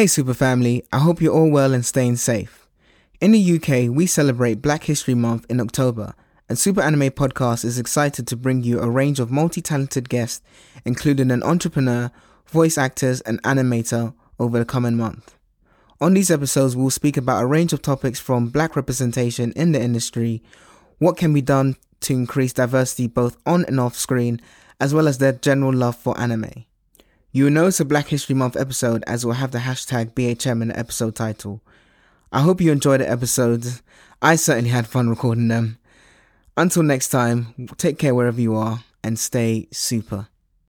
Hey, Super Family, I hope you're all well and staying safe. In the UK, we celebrate Black History Month in October, and Super Anime Podcast is excited to bring you a range of multi talented guests, including an entrepreneur, voice actors, and animator over the coming month. On these episodes, we'll speak about a range of topics from black representation in the industry, what can be done to increase diversity both on and off screen, as well as their general love for anime. You will know it's a Black History Month episode as we'll have the hashtag BHM in the episode title. I hope you enjoyed the episodes. I certainly had fun recording them. Until next time, take care wherever you are and stay super.